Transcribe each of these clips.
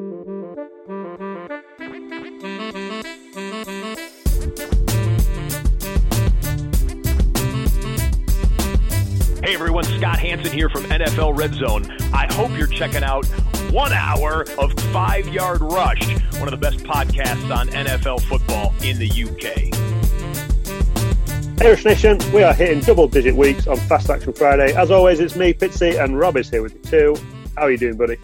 Hey everyone, Scott Hanson here from NFL Red Zone. I hope you're checking out one hour of Five Yard Rush, one of the best podcasts on NFL football in the UK. Rush Nation, we are hitting double digit weeks on Fast Action Friday. As always, it's me, Pitsy, and Rob is here with you too. How are you doing, buddy?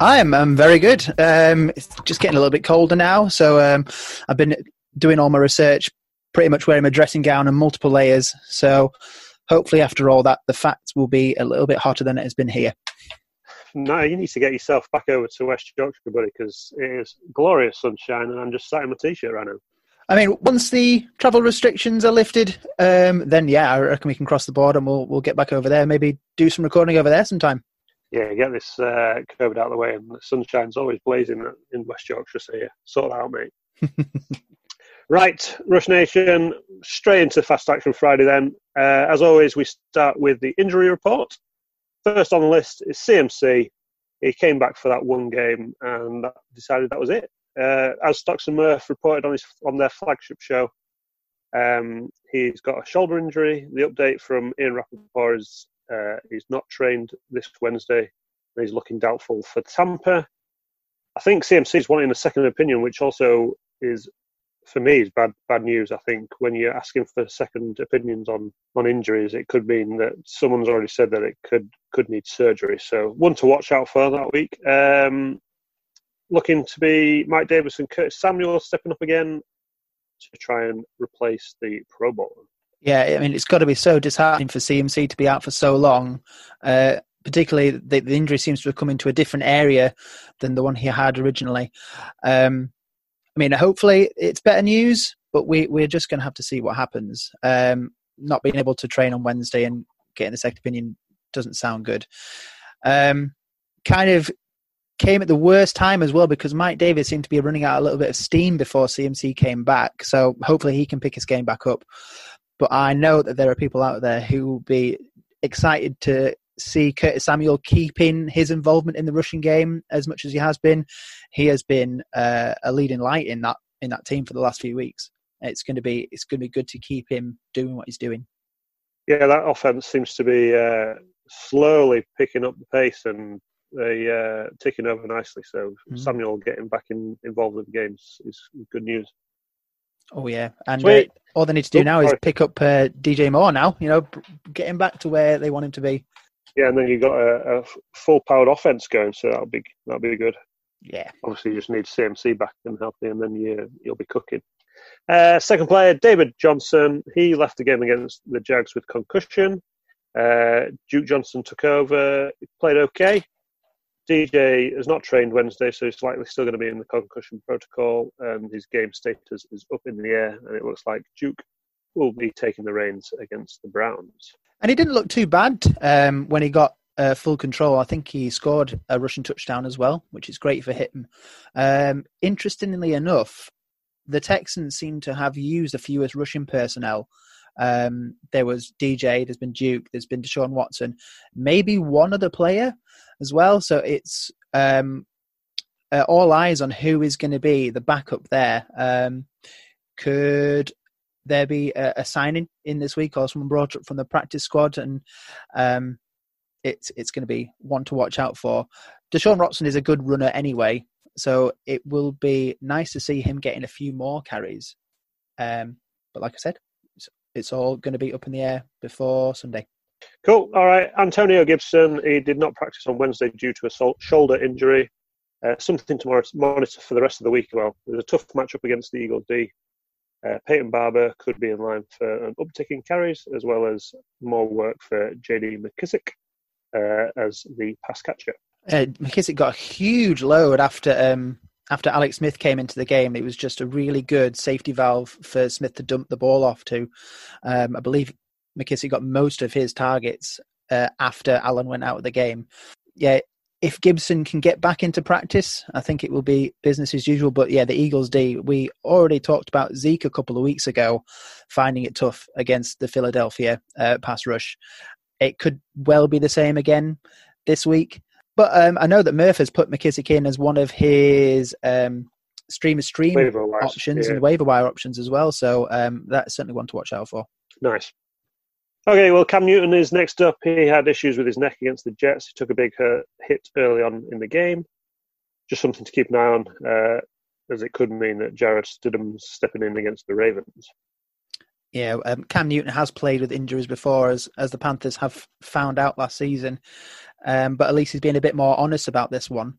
I'm um, very good. Um, it's just getting a little bit colder now, so um, I've been doing all my research, pretty much wearing my dressing gown and multiple layers. So hopefully, after all that, the facts will be a little bit hotter than it has been here. No, you need to get yourself back over to West Yorkshire, buddy, because it is glorious sunshine, and I'm just sat in my t-shirt right now. I mean, once the travel restrictions are lifted, um, then yeah, I reckon we can cross the border and we'll we'll get back over there. Maybe do some recording over there sometime. Yeah, get this uh, COVID out of the way, and the sunshine's always blazing in West Yorkshire, so yeah, sort that out, mate. right, Rush Nation, straight into Fast Action Friday then. Uh, as always, we start with the injury report. First on the list is CMC. He came back for that one game and decided that was it. Uh, as Stocks and Murph reported on his on their flagship show, um, he's got a shoulder injury. The update from Ian Rapoport is uh, he's not trained this Wednesday. And he's looking doubtful for Tampa. I think CMC is wanting a second opinion, which also is, for me, is bad bad news. I think when you're asking for second opinions on on injuries, it could mean that someone's already said that it could could need surgery. So one to watch out for that week. Um, looking to be Mike Davis and Curtis Samuel stepping up again to try and replace the Pro Bowler. Yeah, I mean, it's got to be so disheartening for CMC to be out for so long. Uh, particularly, the, the, injury seems to have come into a different area than the one he had originally. Um, I mean, hopefully it's better news, but we, we're just going to have to see what happens. Um, not being able to train on Wednesday and getting the second opinion doesn't sound good. Um, kind of came at the worst time as well because Mike Davis seemed to be running out a little bit of steam before CMC came back. So hopefully he can pick his game back up. But I know that there are people out there who will be excited to see Curtis Samuel keeping his involvement in the rushing game as much as he has been. He has been uh, a leading light in that in that team for the last few weeks. It's going to be it's going to be good to keep him doing what he's doing. Yeah, that offense seems to be uh, slowly picking up the pace and they uh, ticking over nicely. So mm. Samuel getting back in, involved in the games is good news. Oh yeah, and uh, all they need to do oh, now is pick up uh, DJ Moore. Now you know, get him back to where they want him to be. Yeah, and then you've got a, a full powered offense going, so that'll be that'll be good. Yeah. Obviously, you just need CMC back and healthy, and then you you'll be cooking. Uh, second player, David Johnson. He left the game against the Jags with concussion. Uh, Duke Johnson took over. He played okay. DJ is not trained Wednesday, so he's likely still going to be in the concussion protocol, and his game status is up in the air. And it looks like Duke will be taking the reins against the Browns. And he didn't look too bad um, when he got uh, full control. I think he scored a rushing touchdown as well, which is great for him. Um, interestingly enough, the Texans seem to have used the fewest rushing personnel. Um, there was DJ, there's been Duke, there's been Deshaun Watson, maybe one other player as well. So it's um, uh, all eyes on who is going to be the backup there. Um, could there be a, a, signing in this week or someone brought up from the practice squad? And um, it's it's going to be one to watch out for. Deshaun Watson is a good runner anyway, so it will be nice to see him getting a few more carries. Um, but like I said, it's, all going to be up in the air before Sunday. Cool. All right. Antonio Gibson, he did not practice on Wednesday due to a shoulder injury. Uh, something to monitor for the rest of the week. Well, there's a tough matchup against the Eagles D. Uh, Peyton Barber could be in line for an uptick in carries, as well as more work for JD McKissic uh, as the pass catcher. Uh, McKissic got a huge load after um, after Alex Smith came into the game. It was just a really good safety valve for Smith to dump the ball off to. Um, I believe McKissic got most of his targets uh, after Allen went out of the game. Yeah, if Gibson can get back into practice, I think it will be business as usual. But yeah, the Eagles D, we already talked about Zeke a couple of weeks ago, finding it tough against the Philadelphia uh, pass rush. It could well be the same again this week. But um, I know that Murph has put McKissic in as one of his um, streamer stream options yeah. and waiver wire options as well. So um, that's certainly one to watch out for. Nice. Okay, well, Cam Newton is next up. He had issues with his neck against the Jets. He took a big hit early on in the game. Just something to keep an eye on, uh, as it could mean that Jarrett Stidham's stepping in against the Ravens. Yeah, um, Cam Newton has played with injuries before, as as the Panthers have found out last season. Um, but at least he's been a bit more honest about this one.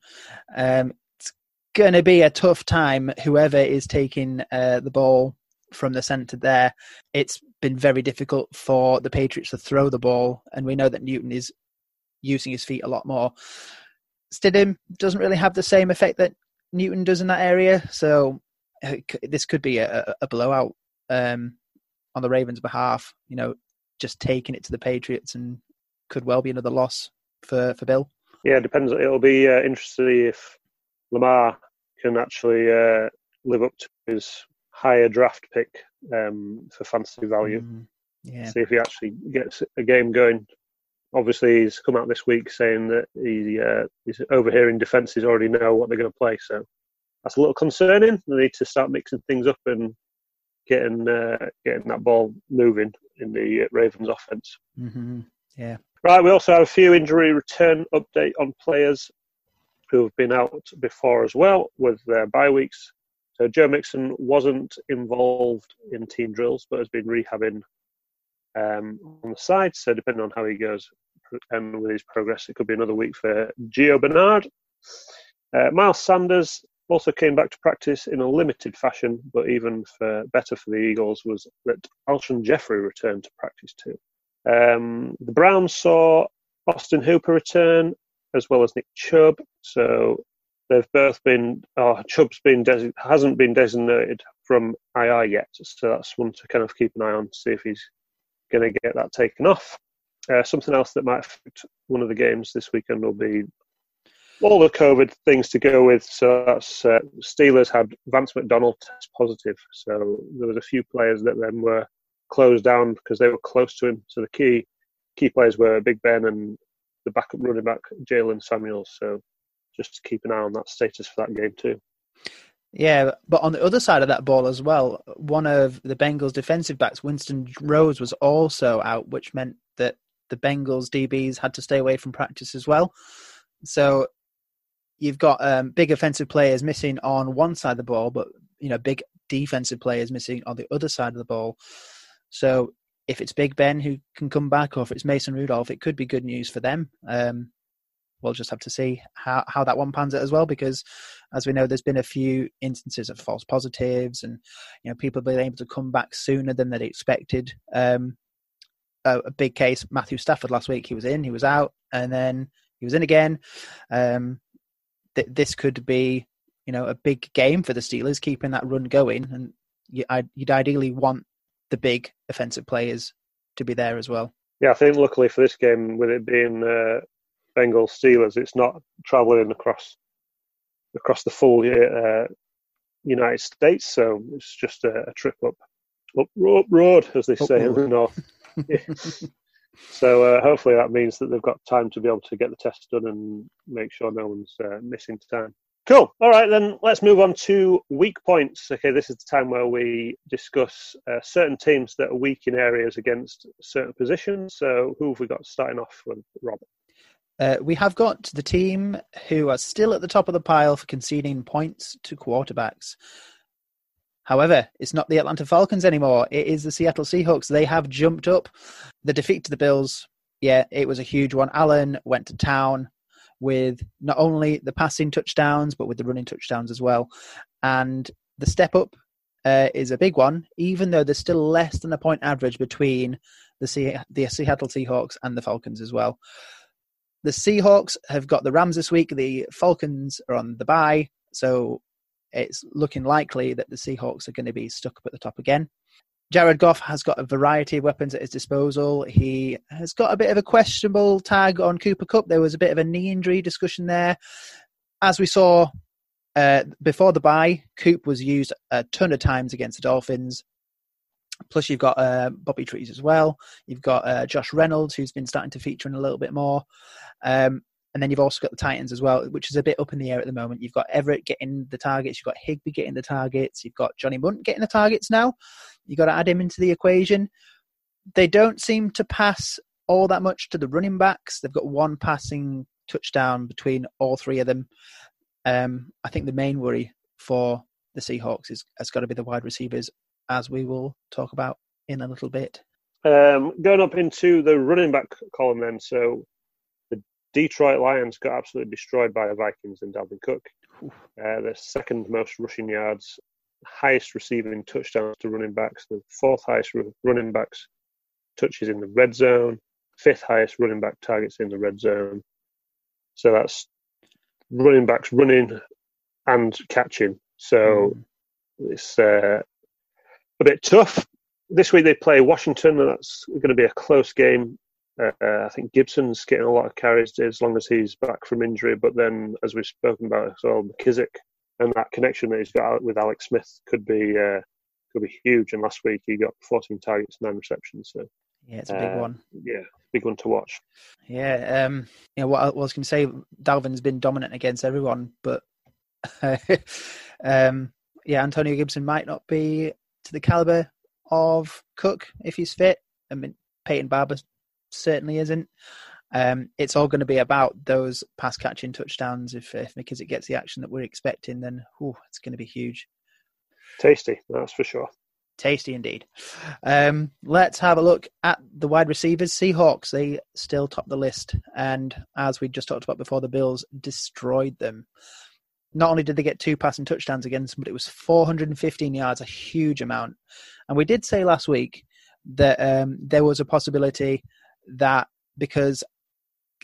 Um, it's going to be a tough time. Whoever is taking uh, the ball from the centre there, it's been very difficult for the Patriots to throw the ball, and we know that Newton is using his feet a lot more. Stidham doesn't really have the same effect that Newton does in that area, so uh, this could be a, a blowout um, on the Ravens' behalf. You know, just taking it to the Patriots and could well be another loss for for Bill. Yeah, it depends. It'll be uh, interesting if Lamar can actually uh, live up to his higher draft pick um, for fantasy value. Mm, yeah. See if he actually gets a game going. Obviously, he's come out this week saying that he, uh, he's overhearing defenses already know what they're going to play. So that's a little concerning. They need to start mixing things up and getting uh, getting that ball moving in the Ravens offense. Mm-hmm. Yeah. Right. We also have a few injury return update on players who have been out before as well with their bye weeks. So Joe Mixon wasn't involved in team drills, but has been rehabbing um, on the side. So depending on how he goes and with his progress, it could be another week for Gio Bernard. Uh, Miles Sanders also came back to practice in a limited fashion, but even for better for the Eagles was that Alshon Jeffery returned to practice too. Um, the Browns saw Austin Hooper return as well as Nick Chubb, so they've both been. Oh, Chubb's been desi- hasn't been designated from IR yet, so that's one to kind of keep an eye on to see if he's going to get that taken off. Uh, something else that might affect one of the games this weekend will be all the COVID things to go with. So that's uh, Steelers had Vance McDonald test positive, so there was a few players that then were closed down because they were close to him. So the key key players were Big Ben and the backup running back Jaylen Samuels. So just keep an eye on that status for that game too. Yeah, but on the other side of that ball as well, one of the Bengals defensive backs, Winston Rose, was also out, which meant that the Bengals DBs had to stay away from practice as well. So you've got um, big offensive players missing on one side of the ball, but you know big defensive players missing on the other side of the ball. So if it's Big Ben who can come back, or if it's Mason Rudolph, it could be good news for them. Um, we'll just have to see how, how that one pans out as well, because as we know, there's been a few instances of false positives, and you know people being able to come back sooner than they'd expected. Um, a, a, big case, Matthew Stafford last week, he was in, he was out, and then he was in again. Um, th- this could be, you know, a big game for the Steelers, keeping that run going, and you, would ideally want the big offensive players to be there as well. Yeah, I think luckily for this game, with it being uh, Bengals Steelers, it's not travelling across across the full uh, United States, so it's just a, a trip up up, up road, as they say in the north. so uh, hopefully that means that they've got time to be able to get the test done and make sure no one's uh, missing time. Cool. All right, then let's move on to weak points. Okay, this is the time where we discuss uh, certain teams that are weak in areas against certain positions. So, who have we got starting off with, Robert? Uh, we have got the team who are still at the top of the pile for conceding points to quarterbacks. However, it's not the Atlanta Falcons anymore. It is the Seattle Seahawks. They have jumped up. The defeat to the Bills, yeah, it was a huge one. Allen went to town with not only the passing touchdowns, but with the running touchdowns as well. And the step up uh, is a big one, even though there's still less than a point average between the, C- the Seattle Seahawks and the Falcons as well. The Seahawks have got the Rams this week. The Falcons are on the bye. So it's looking likely that the Seahawks are going to be stuck up at the top again. Jared Goff has got a variety of weapons at his disposal. He has got a bit of a questionable tag on Cooper Kupp. There was a bit of a knee injury discussion there. As we saw uh, before the bye, Coop was used a ton of times against the Dolphins. Plus, you've got uh, Bobby Trees as well. You've got uh, Josh Reynolds, who's been starting to feature in a little bit more. Um, and then you've also got the tight ends as well, which is a bit up in the air at the moment. You've got Everett getting the targets, you've got Higbee getting the targets, you've got Johnny Mundt getting the targets now. You've got to add him into the equation. They don't seem to pass all that much to the running backs. They've got one passing touchdown between all three of them. Um, I think the main worry for the Seahawks is has got to be the wide receivers, as we will talk about in a little bit. Um, going up into the running back column, then. So Detroit Lions got absolutely destroyed by the Vikings and Dalvin Cook. Uh, the second most rushing yards, highest receiving touchdowns to running backs, the fourth highest running backs touches in the red zone, fifth highest running back targets in the red zone. So that's running backs running and catching. So mm. it's uh, a bit tough. This week they play Washington, and that's going to be a close game. Uh, I think Gibson's getting a lot of carries as long as he's back from injury. But then, as we've spoken about as well, McKissic and that connection that he's got with Alex Smith could be uh, could be huge. And last week he got 14 targets, nine receptions. So yeah, it's a big uh, one. Yeah, big one to watch. Yeah, um, you know what I was going to say. Dalvin's been dominant against everyone, but um, yeah, Antonio Gibson might not be to the caliber of Cook if he's fit. I mean, Peyton Barber certainly isn't. Um, it's all going to be about those pass catching touchdowns. If, if McKissic gets the action that we're expecting, then ooh, it's going to be huge. Tasty, that's for sure. Tasty indeed. Um, let's have a look at the wide receivers. Seahawks, they still top the list. And as we just talked about before, the Bills destroyed them. Not only did they get two passing touchdowns against them, but it was 415 yards, a huge amount. And we did say last week that um, there was a possibility that because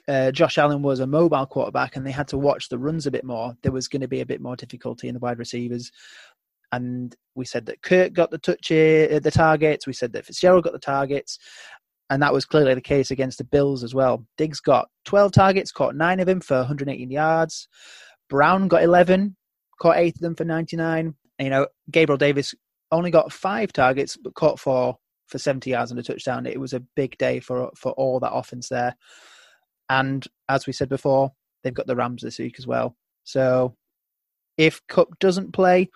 uh, Josh Allen was a mobile quarterback and they had to watch the runs a bit more, there was going to be a bit more difficulty in the wide receivers. And we said that Kirk got the touch, uh, the targets. We said that Fitzgerald got the targets, and that was clearly the case against the Bills as well. Diggs got 12 targets, caught nine of them for 118 yards. Brown got 11, caught eight of them for 99. And, you know, Gabriel Davis only got five targets, but caught four for 70 yards and a touchdown. It was a big day for for all that offense there. And as we said before, they've got the Rams this week as well. So if Kupp doesn't play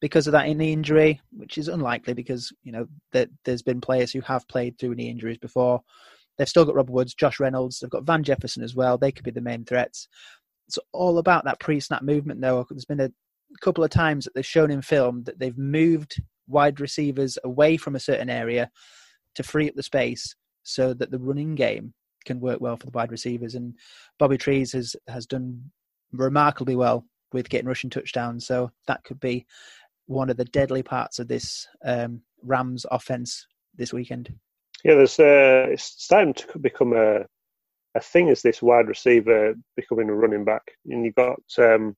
because of that knee injury, which is unlikely because you know that there's been players who have played through knee injuries before. They've still got Robert Woods, Josh Reynolds. They've got Van Jefferson as well. They could be the main threats. It's all about that pre-snap movement, though. There's been a couple of times that they've shown in film that they've moved wide receivers away from a certain area to free up the space so that the running game can work well for the wide receivers. And Bobby Trees has has done remarkably well with getting rushing touchdowns. So that could be one of the deadly parts of this um, Rams offense this weekend. Yeah, there's uh, it's starting to become a a thing as this wide receiver becoming a running back. And you've got um,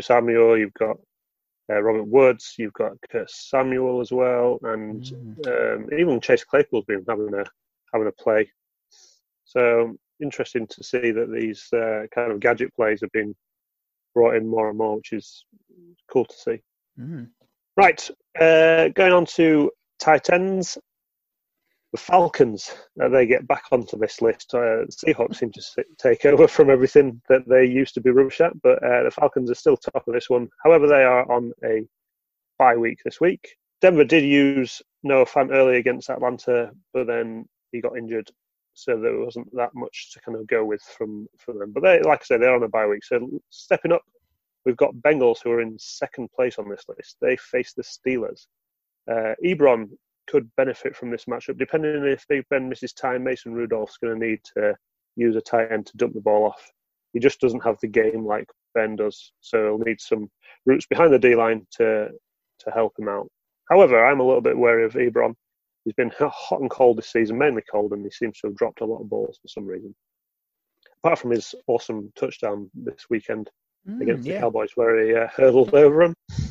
Samuel, you've got uh, Robert Woods, you've got Curtis Samuel as well, and mm. um, even Chase Claypool's been having a having a play. So interesting to see that these uh, kind of gadget plays have been brought in more and more, which is cool to see. Mm. Right, uh, going on to tight ends. The Falcons, uh, they get back onto this list. Uh, Seahawks seem to take over from everything that they used to be rubbish at, but uh, the Falcons are still top of this one. However, they are on a bye week this week. Denver did use Noah Fant early against Atlanta, but then he got injured so there wasn't that much to kind of go with from from them. But they, like I said, they're on a bye week. So stepping up, we've got Bengals who are in second place on this list. They face the Steelers. Uh, Ebron could benefit from this matchup, depending on if Big Ben misses time. Mason Rudolph's going to need to use a tight end to dump the ball off. He just doesn't have the game like Ben does, so he'll need some routes behind the D line to to help him out. However, I'm a little bit wary of Ebron he's been hot and cold this season, mainly cold, and he seems to have dropped a lot of balls for some reason. Apart from his awesome touchdown this weekend mm, against yeah. the Cowboys, where he uh, hurdled over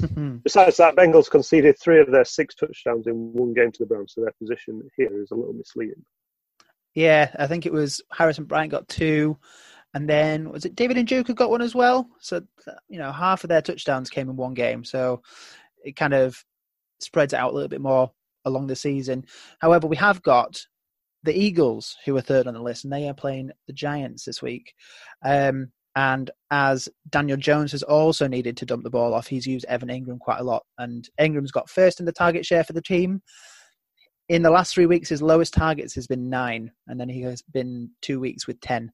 them. Besides that, Bengals conceded three of their six touchdowns in one game to the Browns, so their position here is a little misleading. Yeah, I think it was Harrison Bryant got two, and then was it David and Njoku got one as well? So you know, half of their touchdowns came in one game, so it kind of spreads it out a little bit more along the season. However, we have got the Eagles, who are third on the list, and they are playing the Giants this week. Um, and as Daniel Jones has also needed to dump the ball off, he's used Evan Engram quite a lot. And Engram's got first in the target share for the team. In the last three weeks, his lowest targets has been nine, and then he has been two weeks with 10.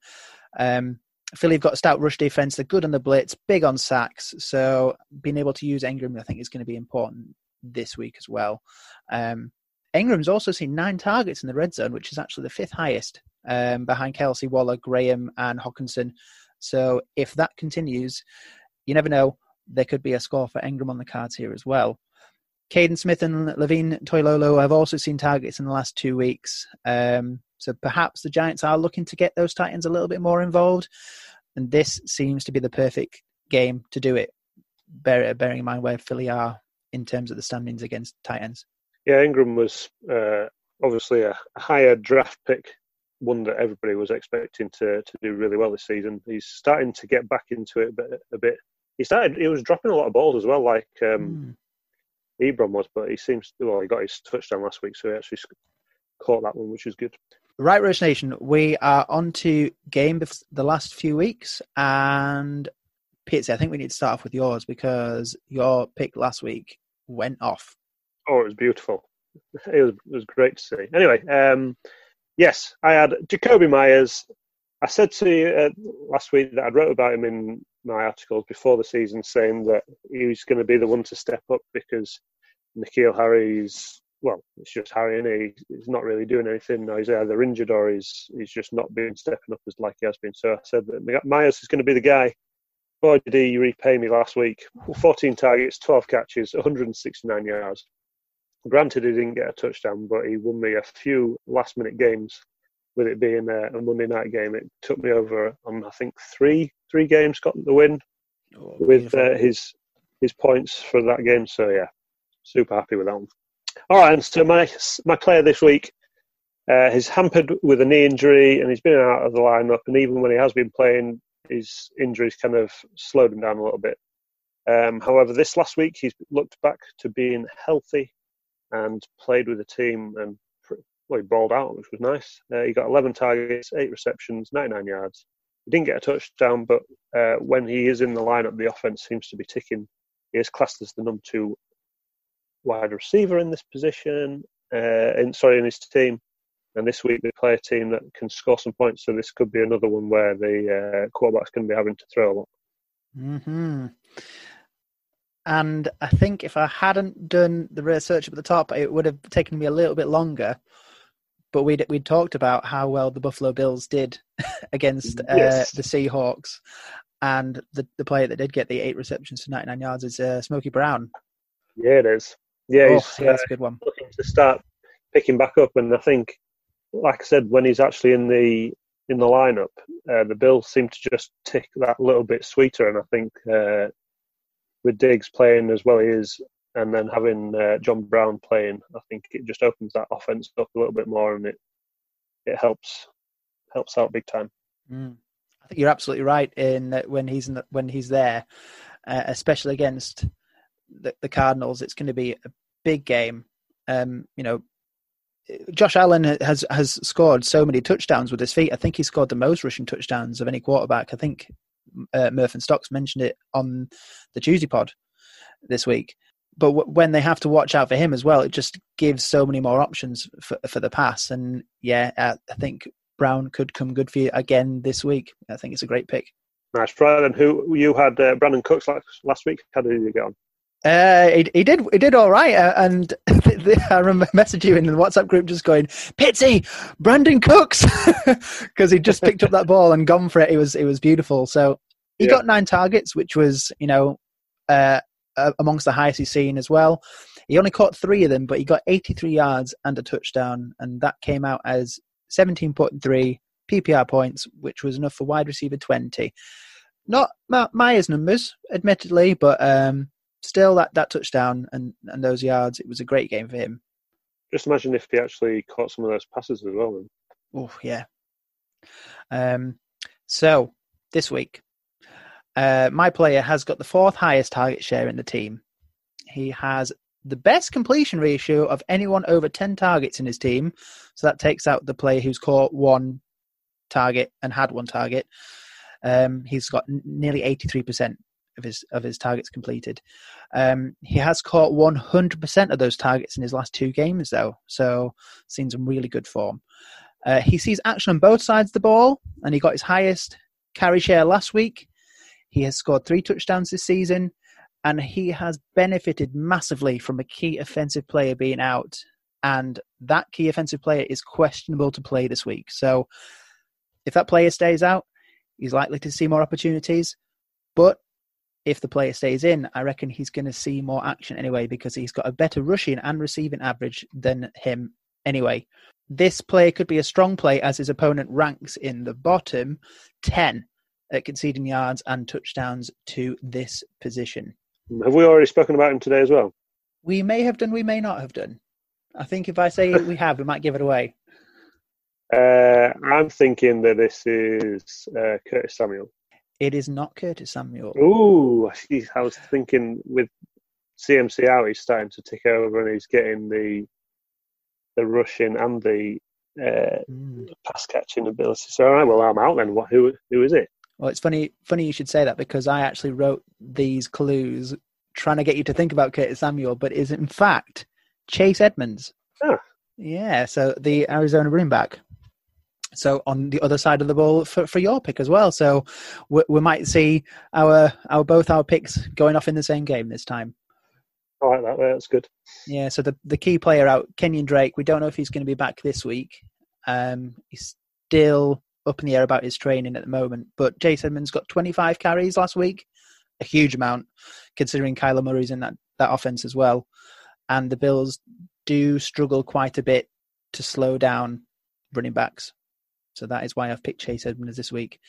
Um, Philly have got a stout rush defense. They're good on the blitz, big on sacks. So being able to use Engram, I think, is going to be important this week as well. Um, Engram's also seen nine targets in the red zone, which is actually the fifth highest um, behind Kelce Waller, Graham, and Hockenson. So if that continues, you never know. There could be a score for Engram on the cards here as well. Kaden Smith and Levine Toilolo have also seen targets in the last two weeks. Um, so perhaps the Giants are looking to get those tight ends a little bit more involved. And this seems to be the perfect game to do it, bear, bearing in mind where Philly are in terms of the standings against tight ends. Yeah, Engram was uh, obviously a, higher draft pick, one that everybody was expecting to, to do really well this season. He's starting to get back into it a bit. A bit. He started. He was dropping a lot of balls as well, like um, mm. Ebron was, but he seems well. He got his touchdown last week, so he actually caught that one, which is good. Right, Rush Nation, we are on to game the last few weeks, and Pitsy, I think we need to start off with yours because your pick last week went off. Oh, it was beautiful. It was, it was great to see. Anyway, um, yes, I had Jakobi Meyers. I said to you uh, last week that I wrote about him in my articles before the season, saying that he was going to be the one to step up because N'Keal Harry's well, it's just Harry, and he? he's not really doing anything. now. He's either injured or he's he's just not been stepping up as like he has been. So I said that Meyers is going to be the guy boy, did he repay me last week. 14 targets, 12 catches, 169 yards. Granted, he didn't get a touchdown, but he won me a few last minute games. With it being a, a Monday night game, it took me over on I think three three games got the win oh, with uh, his his points for that game. So yeah, super happy with that one. All right, and so my my player this week uh, he's hampered with a knee injury and he's been out of the lineup. And even when he has been playing, his injuries kind of slowed him down a little bit. Um, however, this last week he's looked back to being healthy and played with the team and well, he balled out, which was nice. Uh, he got 11 targets, eight receptions, 99 yards. He didn't get a touchdown, but uh, when he is in the lineup, the offense seems to be ticking. He is classed as the number two wide receiver in this position, uh, in, sorry, in his team. And this week they play a team that can score some points, so this could be another one where the uh, quarterback's going to be having to throw a lot. Hmm. And I think if I hadn't done the research at the top, it would have taken me a little bit longer but we'd we talked about how well the Buffalo Bills did against uh, Yes. the Seahawks, and the the player that did get the eight receptions for 99 yards is uh, Smokey Brown. Yeah, it is. Yeah, Oh, he's yeah, that's uh, a good one. looking to start picking back up, and I think, like I said, when he's actually in the in the lineup, uh, the Bills seem to just tick that little bit sweeter, and I think uh, with Diggs playing as well he is, and then having uh, John Brown playing, I think it just opens that offense up a little bit more, and it it helps helps out big time. Mm. I think you're absolutely right in that when he's in the, when he's there, uh, especially against the, the Cardinals, it's going to be a big game. Um, you know, Josh Allen has has scored so many touchdowns with his feet. I think he scored the most rushing touchdowns of any quarterback. I think uh, Murph and Stocks mentioned it on the Tuesday pod this week. But w- when they have to watch out for him as well, it just gives so many more options for for the pass. And yeah, uh, I think Brown could come good for you again this week. I think it's a great pick. Nice, Brian. Who you had uh, Brandin Cooks last, last week? How did he get on? Uh, he, he did he did all right, uh, and I remember messaging you in the WhatsApp group just going, "Pitsy, Brandin Cooks," because he just picked up that ball and gone for it. It was it was beautiful. So he Yeah. got nine targets, which was you know uh, uh, amongst the highest he's seen as well. He only caught three of them, but he got 83 yards and a touchdown, and that came out as 17.3 PPR points, which was enough for wide receiver 20. Not Meyers numbers, admittedly, but um, still that, that touchdown and, and those yards, it was a great game for him. Just imagine if he actually caught some of those passes as well. Then. Oh yeah. Um, so this week, uh, my player has got the fourth highest target share in the team. He has the best completion ratio of anyone over ten targets in his team. So that takes out the player who's caught one target and had one target. Um, he's got n- nearly eighty-three percent of his of his targets completed. Um, he has caught one hundred percent of those targets in his last two games, though. So seen some really good form. Uh, he sees action on both sides of the ball, and he got his highest carry share last week. He has scored three touchdowns this season, and he has benefited massively from a key offensive player being out. And that key offensive player is questionable to play this week. So, if that player stays out, he's likely to see more opportunities. But if the player stays in, I reckon he's going to see more action anyway because he's got a better rushing and receiving average than him anyway. This play could be a strong play as his opponent ranks in the bottom 10 at conceding yards and touchdowns to this position. Have we already spoken about him today as well? We may have done, we may not have done. I think if I say we have, we might give it away. Uh, I'm thinking that this is uh, Curtis Samuel. It is not Curtis Samuel. Ooh, I was thinking with CMC out, he's starting to tick over and he's getting the the rushing and the uh, pass catching ability. So, all right, well, I'm out then. What? Who? Who is it? Well, it's funny. Funny you should say that because I actually wrote these clues trying to get you to think about Curtis Samuel, but is in fact Chase Edmonds. Ah. Yeah, so the Arizona running back. So on the other side of the ball for, for your pick as well. So we, we might see our our both our picks going off in the same game this time. I like that. That's good. Yeah. So the the key player out, Kenyon Drake. We don't know if he's going to be back this week. Um, he's still up in the air about his training at the moment. But Chase Edmonds got 25 carries last week, a huge amount considering Kyler Murray's in that that offense as well. And the Bills do struggle quite a bit to slow down running backs. So that is why I've picked Chase Edmonds this week.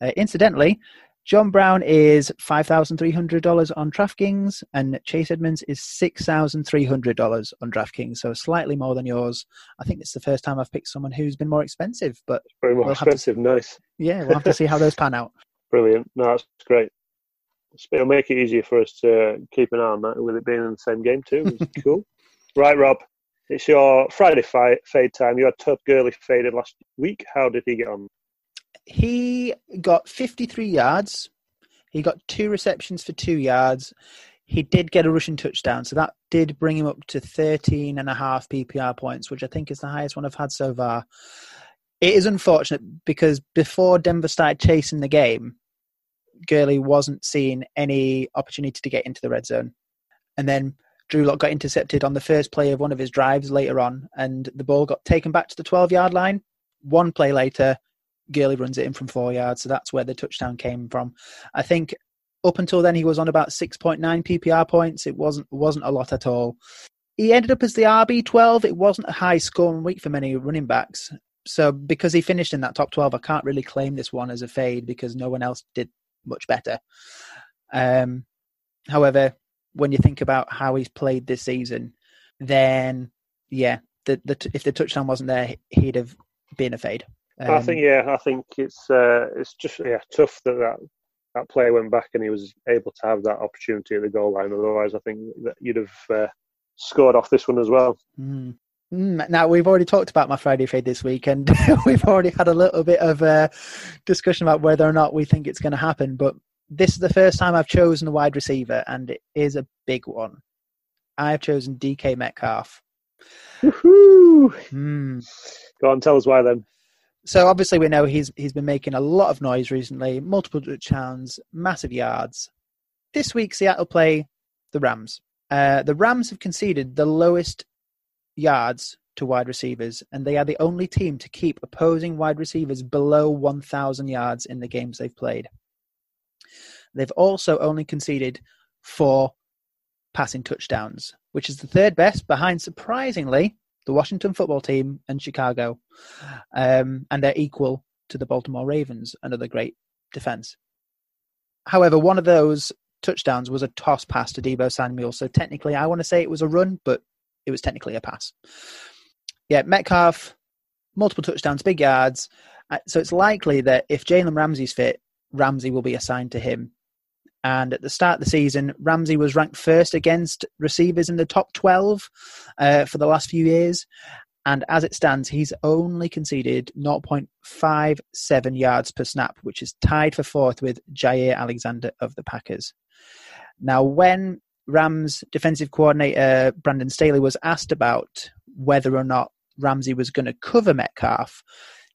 Uh, incidentally, John Brown is $5,300 on DraftKings and Chase Edmonds is $6,300 on DraftKings. So slightly more than yours. I think it's the first time I've picked someone who's been more expensive, but Very more we'll have to- expensive. Nice. yeah, we'll have to see how those pan out. Brilliant. No, that's great. It'll make it easier for us to keep an eye on that with it being in the same game too. which is cool. Right, Rob. It's your Friday fi- fade time. You had Todd Gurley faded last week. How did he get on? He got 53 yards. He got two receptions for two yards. He did get a rushing touchdown, so that did bring him up to 13 and a half PPR points, which I think is the highest one I've had so far. It is unfortunate because before Denver started chasing the game, Gurley wasn't seeing any opportunity to get into the red zone. And then Drew Lock got intercepted on the first play of one of his drives later on, and the ball got taken back to the 12 yard line. One play later, Gurley runs it in from four yards, so that's where the touchdown came from. I think up until then he was on about 6.9 PPR points. It wasn't wasn't a lot at all. He ended up as the RB 12. It wasn't a high scoring week for many running backs. So because he finished in that top 12, I can't really claim this one as a fade because no one else did much better. Um, however, when you think about how he's played this season, then yeah, the, the if the touchdown wasn't there, he'd have been a fade. Um, I think yeah, I think it's uh, it's just yeah tough that, that that player went back and he was able to have that opportunity at the goal line. Otherwise, I think that you'd have uh, scored off this one as well. Mm. Now we've already talked about my Friday fade this week, and we've already had a little bit of a discussion about whether or not we think it's going to happen. But this is the first time I've chosen a wide receiver, and it is a big one. I have chosen DK Metcalf. Woohoo! Mm. Go on, tell us why then. So obviously we know he's he's been making a lot of noise recently, multiple touchdowns, massive yards. This week Seattle play the Rams. Uh, the Rams have conceded the lowest yards to wide receivers, and they are the only team to keep opposing wide receivers below 1,000 yards in the games they've played. They've also only conceded four passing touchdowns, which is the third best behind, surprisingly, the Washington football team and Chicago. Um, and they're equal to the Baltimore Ravens, another great defense. However, one of those touchdowns was a toss pass to Deebo Samuel. So technically, I want to say it was a run, but it was technically a pass. Yeah, Metcalf, multiple touchdowns, big yards. Uh, so it's likely that if Jalen Ramsey's fit, Ramsey will be assigned to him and at the start of the season, Ramsey was ranked first against receivers in the top 12 uh, for the last few years. And as it stands, he's only conceded 0.57 yards per snap, which is tied for fourth with Jaire Alexander of the Packers. Now, when Rams defensive coordinator Brandon Staley was asked about whether or not Ramsey was going to cover Metcalf,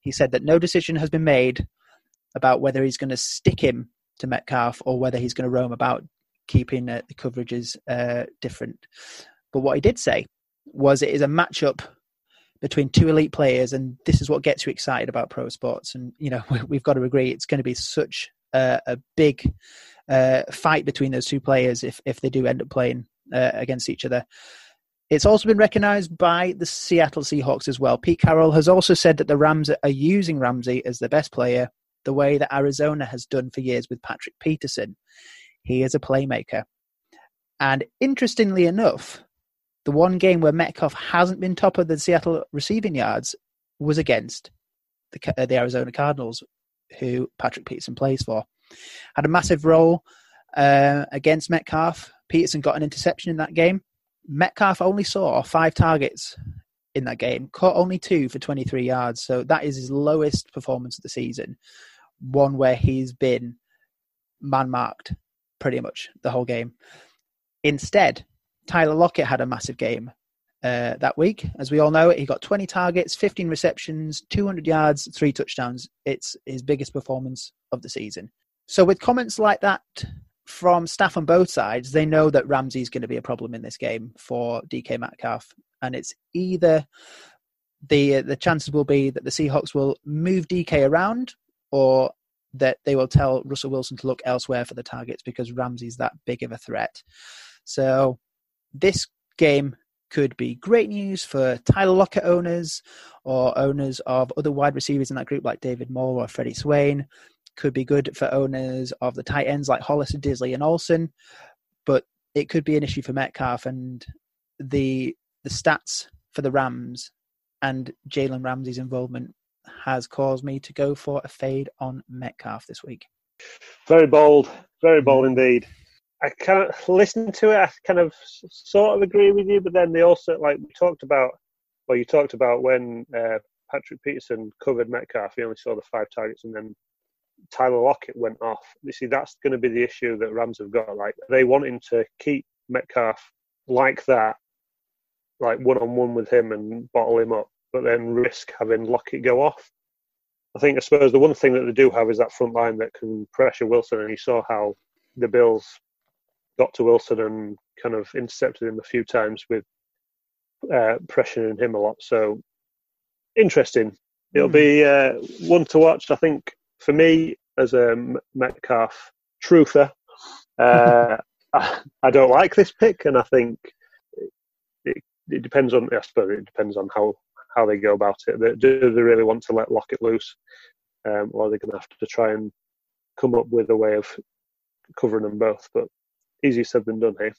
he said that no decision has been made about whether he's going to stick him to Metcalf or whether he's going to roam about keeping uh, the coverages uh, different. But what he did say was it is a matchup between two elite players, and this is what gets you excited about pro sports. And you know we've got to agree it's going to be such a, a big uh, fight between those two players if if they do end up playing uh, against each other. It's also been recognized by the Seattle Seahawks as well. Pete Carroll has also said that the Rams are using Ramsey as the best player the way that Arizona has done for years with Patrick Peterson. He is a playmaker. And interestingly enough, the one game where Metcalf hasn't been top of the Seattle receiving yards was against the, uh, the Arizona Cardinals, who Patrick Peterson plays for. Had a massive role uh, against Metcalf. Peterson got an interception in that game. Metcalf only saw five targets in that game, caught only two for 23 yards. So that is his lowest performance of the season one where he's been man marked pretty much the whole game. Instead, Tyler Lockett had a massive game uh, that week. As we all know, he got 20 targets, 15 receptions, 200 yards, three touchdowns. It's his biggest performance of the season. So, with comments like that from staff on both sides, they know that Ramsey's going to be a problem in this game for DK Metcalf. And it's either the the chances will be that the Seahawks will move DK around or that they will tell Russell Wilson to look elsewhere for the targets because Ramsey's that big of a threat. So this game could be great news for Tyler Lockett owners or owners of other wide receivers in that group like David Moore or Freddie Swain. Could be good for owners of the tight ends like Hollis and Dissly and Olsen, but it could be an issue for Metcalf and the the stats for the Rams and Jalen Ramsey's involvement has caused me to go for a fade on Metcalf this week. Very bold, very bold mm-hmm. indeed. I can't listen to it. I kind of sort of agree with you, but then they also like we talked about. Well, you talked about when uh, Patrick Peterson covered Metcalf. He only saw the five targets, and then Tyler Lockett went off. You see, that's going to be the issue that Rams have got. Like they wanting to keep Metcalf like that, like one on one with him and bottle him up but then risk having Lockett go off. I think, I suppose, the one thing that they do have is that front line that can pressure Wilson, and you saw how the Bills got to Wilson and kind of intercepted him a few times with uh, pressuring him a lot. So interesting. It'll Hmm. be uh, one to watch. I think for me as a Metcalf truther, uh, I, I don't like this pick, and I think it, it depends on. I suppose it depends on how how they go about it. Do they really want to let Lockett loose, um, or are they going to have to try and come up with a way of covering them both? But easier said than done here.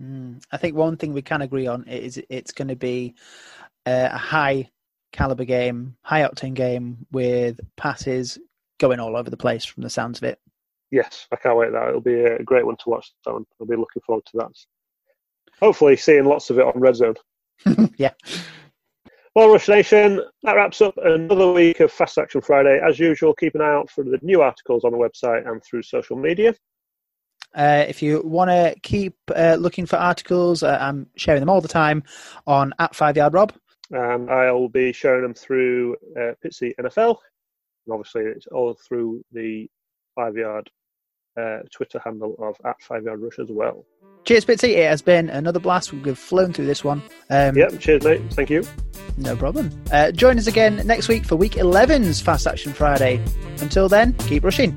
Mm. I think one thing we can agree on is it's going to be uh, a high caliber game, high octane game with passes going all over the place from the sounds of it. Yes, I can't wait. That it'll be a great one to watch. That one. I'll be looking forward to that. Hopefully, seeing lots of it on Red Zone. yeah. Well, Rush Nation, that wraps up another week of Fast Action Friday. As usual, keep an eye out for the new articles on the website and through social media. Uh, if you want to keep uh, looking for articles, uh, I'm sharing them all the time on at Five Yard Rob. And I'll be sharing them through uh, Bitsy NFL. And obviously, it's all through the Five Yard uh, Twitter handle of at Five Yard Rush as well. Cheers, Bitsy. It has been another blast. We've flown through this one. Um, Yep, cheers, mate. Thank you. No problem. Uh, join us again next week for week 11's Fast Action Friday. Until then, keep rushing.